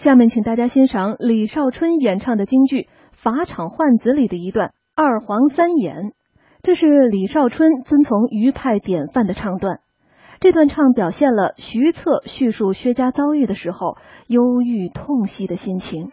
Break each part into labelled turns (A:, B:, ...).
A: 下面请大家欣赏李少春演唱的京剧《法场换子》里的一段《二黄三眼》，这是李少春遵从余派典范的唱段。这段唱表现了徐策叙述薛家遭遇的时候忧郁痛惜的心情。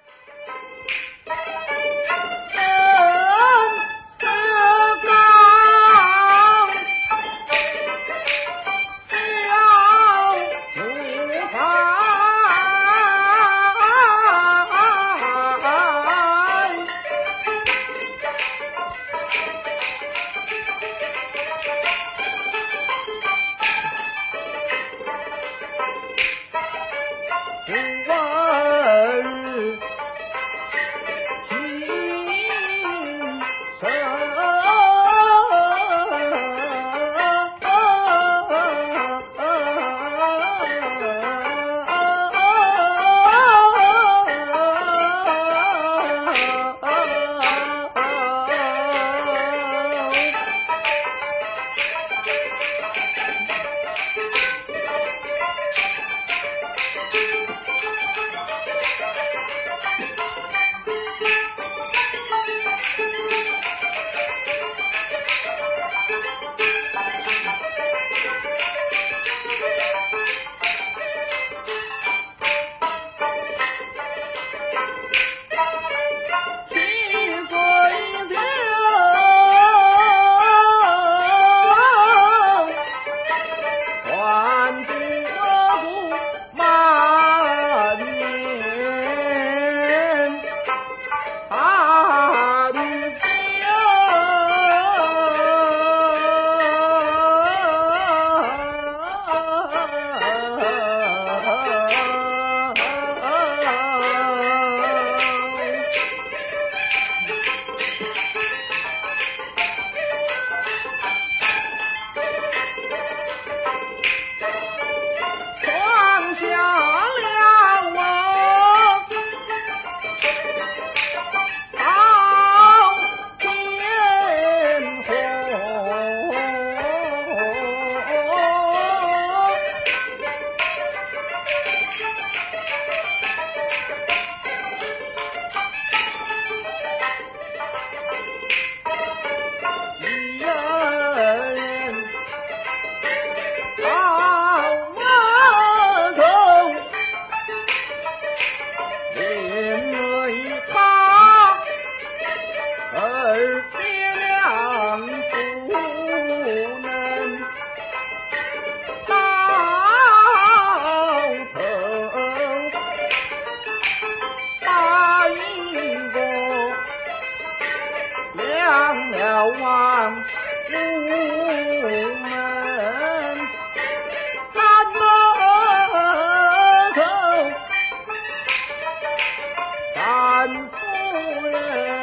A: Hey.
B: 望午门，三头三夫人，